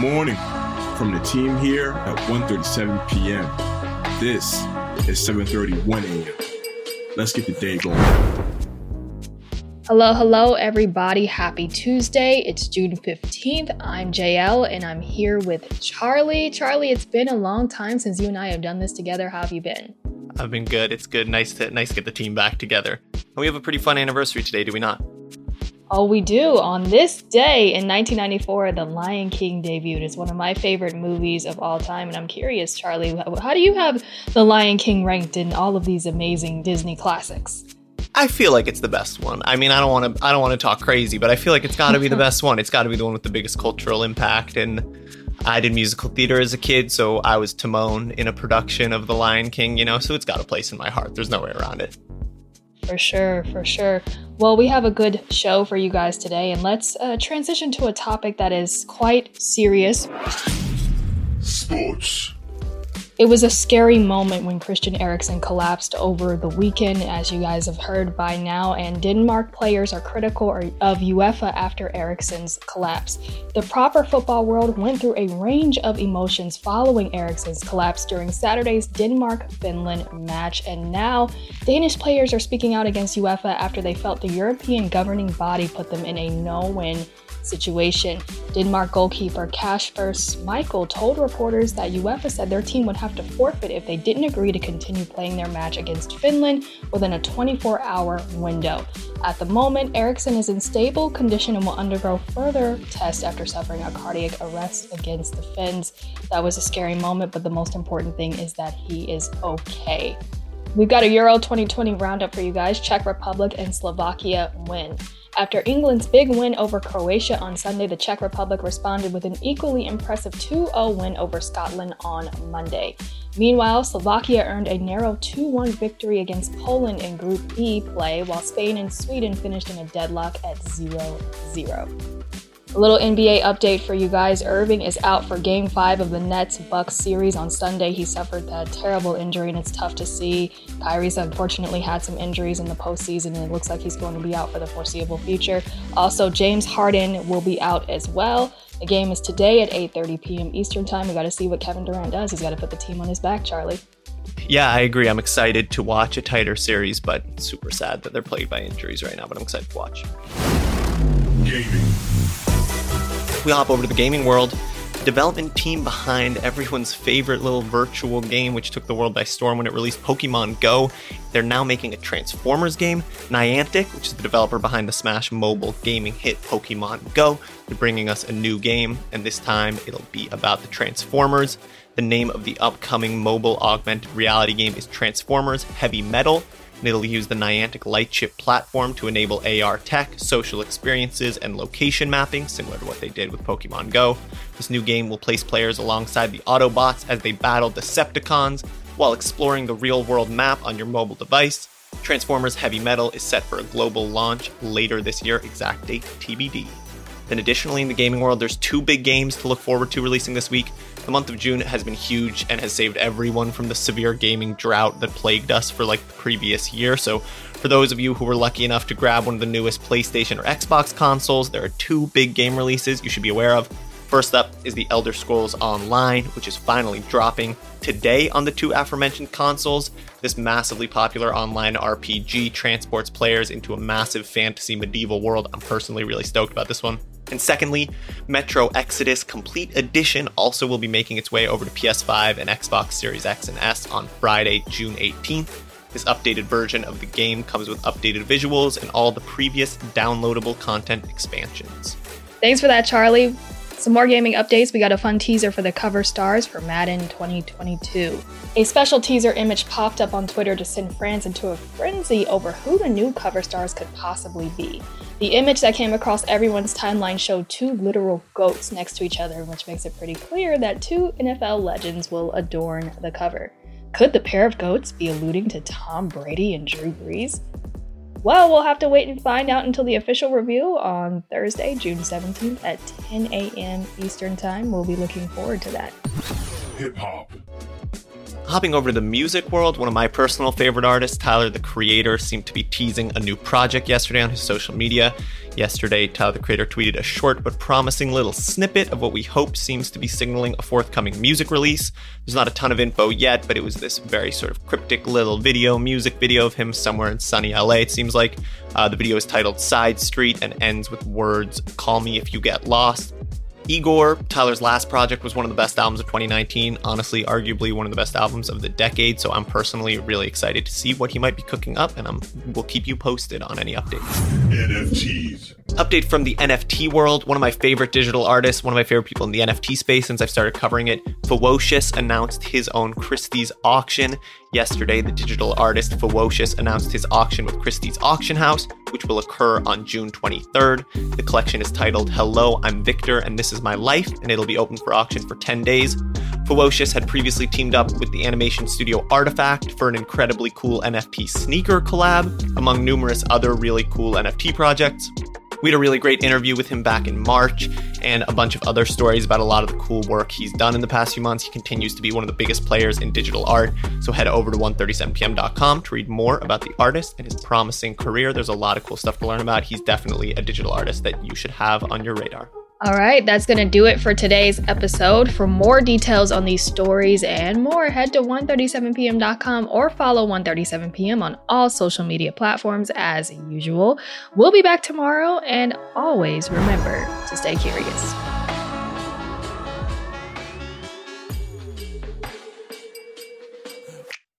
morning from the team here at 1.37 p.m. This is 7.31 a.m. Let's get the day going. Hello, hello, everybody. Happy Tuesday. It's June 15th. I'm JL and I'm here with Charlie. Charlie, it's been a long time since you and I have done this together. How have you been? I've been good. It's good. Nice to nice to get the team back together. And we have a pretty fun anniversary today, do we not? Oh, we do. On this day in 1994, The Lion King debuted. It's one of my favorite movies of all time. And I'm curious, Charlie, how do you have The Lion King ranked in all of these amazing Disney classics? I feel like it's the best one. I mean, I don't want to I don't want to talk crazy, but I feel like it's got to be the best one. It's got to be the one with the biggest cultural impact and I did musical theater as a kid, so I was Timon in a production of The Lion King, you know, so it's got a place in my heart. There's no way around it. For sure, for sure. Well, we have a good show for you guys today, and let's uh, transition to a topic that is quite serious. Sports. It was a scary moment when Christian Eriksen collapsed over the weekend, as you guys have heard by now, and Denmark players are critical of UEFA after Eriksen's collapse. The proper football world went through a range of emotions following Eriksen's collapse during Saturday's Denmark Finland match, and now Danish players are speaking out against UEFA after they felt the European governing body put them in a no win situation. Denmark goalkeeper Kasper Schmeichel told reporters that UEFA said their team would have to forfeit if they didn't agree to continue playing their match against Finland within a 24 hour window. At the moment, Eriksen is in stable condition and will undergo further tests after suffering a cardiac arrest against the Finns. That was a scary moment, but the most important thing is that he is okay. We've got a Euro 2020 roundup for you guys. Czech Republic and Slovakia win. After England's big win over Croatia on Sunday, the Czech Republic responded with an equally impressive 2 0 win over Scotland on Monday. Meanwhile, Slovakia earned a narrow 2 1 victory against Poland in Group E play, while Spain and Sweden finished in a deadlock at 0 0. A little NBA update for you guys. Irving is out for game five of the Nets Bucks series on Sunday. He suffered that terrible injury, and it's tough to see. Kyrie's unfortunately had some injuries in the postseason, and it looks like he's going to be out for the foreseeable future. Also, James Harden will be out as well. The game is today at 8:30 p.m. Eastern Time. We got to see what Kevin Durant does. He's got to put the team on his back, Charlie. Yeah, I agree. I'm excited to watch a tighter series, but super sad that they're plagued by injuries right now. But I'm excited to watch. Gaming we hop over to the gaming world, the development team behind everyone's favorite little virtual game, which took the world by storm when it released Pokemon Go, they're now making a Transformers game. Niantic, which is the developer behind the Smash mobile gaming hit Pokemon Go, they're bringing us a new game, and this time it'll be about the Transformers. The name of the upcoming mobile augmented reality game is Transformers Heavy Metal, and it'll use the Niantic Lightship platform to enable AR tech, social experiences, and location mapping, similar to what they did with Pokemon Go. This new game will place players alongside the Autobots as they battle Decepticons while exploring the real world map on your mobile device. Transformers Heavy Metal is set for a global launch later this year, exact date TBD. Then, additionally, in the gaming world, there's two big games to look forward to releasing this week. The month of June has been huge and has saved everyone from the severe gaming drought that plagued us for like the previous year. So, for those of you who were lucky enough to grab one of the newest PlayStation or Xbox consoles, there are two big game releases you should be aware of. First up is The Elder Scrolls Online, which is finally dropping today on the two aforementioned consoles. This massively popular online RPG transports players into a massive fantasy medieval world. I'm personally really stoked about this one. And secondly, Metro Exodus Complete Edition also will be making its way over to PS5 and Xbox Series X and S on Friday, June 18th. This updated version of the game comes with updated visuals and all the previous downloadable content expansions. Thanks for that, Charlie. Some more gaming updates. We got a fun teaser for the cover stars for Madden 2022. A special teaser image popped up on Twitter to send fans into a frenzy over who the new cover stars could possibly be. The image that came across everyone's timeline showed two literal goats next to each other, which makes it pretty clear that two NFL legends will adorn the cover. Could the pair of goats be alluding to Tom Brady and Drew Brees? Well, we'll have to wait and find out until the official review on Thursday, June 17th at 10 a.m. Eastern Time. We'll be looking forward to that. Hip hop. Hopping over to the music world, one of my personal favorite artists, Tyler the Creator, seemed to be teasing a new project yesterday on his social media. Yesterday, Tyler the Creator tweeted a short but promising little snippet of what we hope seems to be signaling a forthcoming music release. There's not a ton of info yet, but it was this very sort of cryptic little video, music video of him somewhere in sunny LA, it seems like. Uh, the video is titled Side Street and ends with words Call Me If You Get Lost. Igor, Tyler's last project, was one of the best albums of 2019. Honestly, arguably one of the best albums of the decade. So I'm personally really excited to see what he might be cooking up, and I'm we'll keep you posted on any updates. NFTs. Update from the NFT world. One of my favorite digital artists, one of my favorite people in the NFT space since I've started covering it. Fewocious announced his own Christie's auction. Yesterday, the digital artist Fewocious announced his auction with Christie's Auction House, which will occur on June 23rd. The collection is titled Hello, I'm Victor, and This Is My Life, and it'll be open for auction for 10 days. Fewocious had previously teamed up with the animation studio RTFKT for an incredibly cool NFT sneaker collab, among numerous other really cool NFT projects. We had a really great interview with him back in March and a bunch of other stories about a lot of the cool work he's done in the past few months. He continues to be one of the biggest players in digital art. So head over to 137pm.com to read more about the artist and his promising career. There's a lot of cool stuff to learn about. He's definitely a digital artist that you should have on your radar. All right, that's going to do it for today's episode. For more details on these stories and more, head to 137pm.com or follow 137pm on all social media platforms as usual. We'll be back tomorrow, and always remember to stay curious.